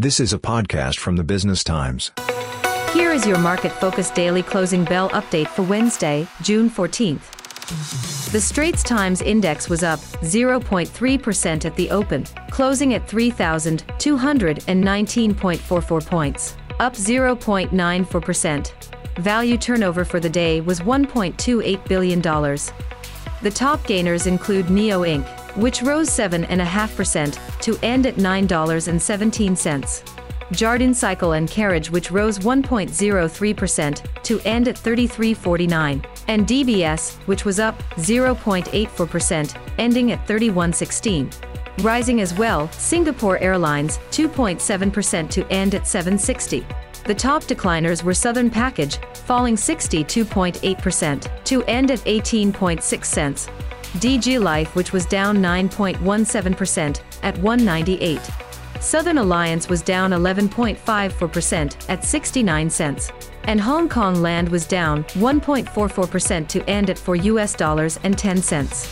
This is a podcast from the Business Times. Here is your Market Focus Daily closing bell update for Wednesday, June 14th. The Straits Times Index was up 0.3% at the open, closing at 3,219.44 points, up 0.94%. Value turnover for the day was $1.28 billion. The top gainers include NIO Inc., which rose 7.5% to end at $9.17. Jardine Cycle and Carriage which rose 1.03% to end at 33.49, and DBS which was up 0.84%, ending at 31.16. Rising as well, Singapore Airlines 2.7% to end at 760. The top decliners were Southern Package, falling 62.8% to end at 18.6 cents. DG Life which was down 9.17% at 198. Southern Alliance was down 11.54% at 69 cents. And Hong Kong Land was down 1.44% to end at 4 US dollars and 10 cents.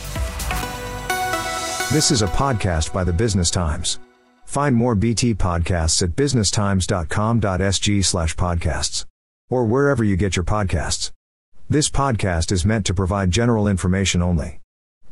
This is a podcast by the Business Times. Find more BT podcasts at businesstimes.com.sg slash podcasts. Or wherever you get your podcasts. This podcast is meant to provide general information only.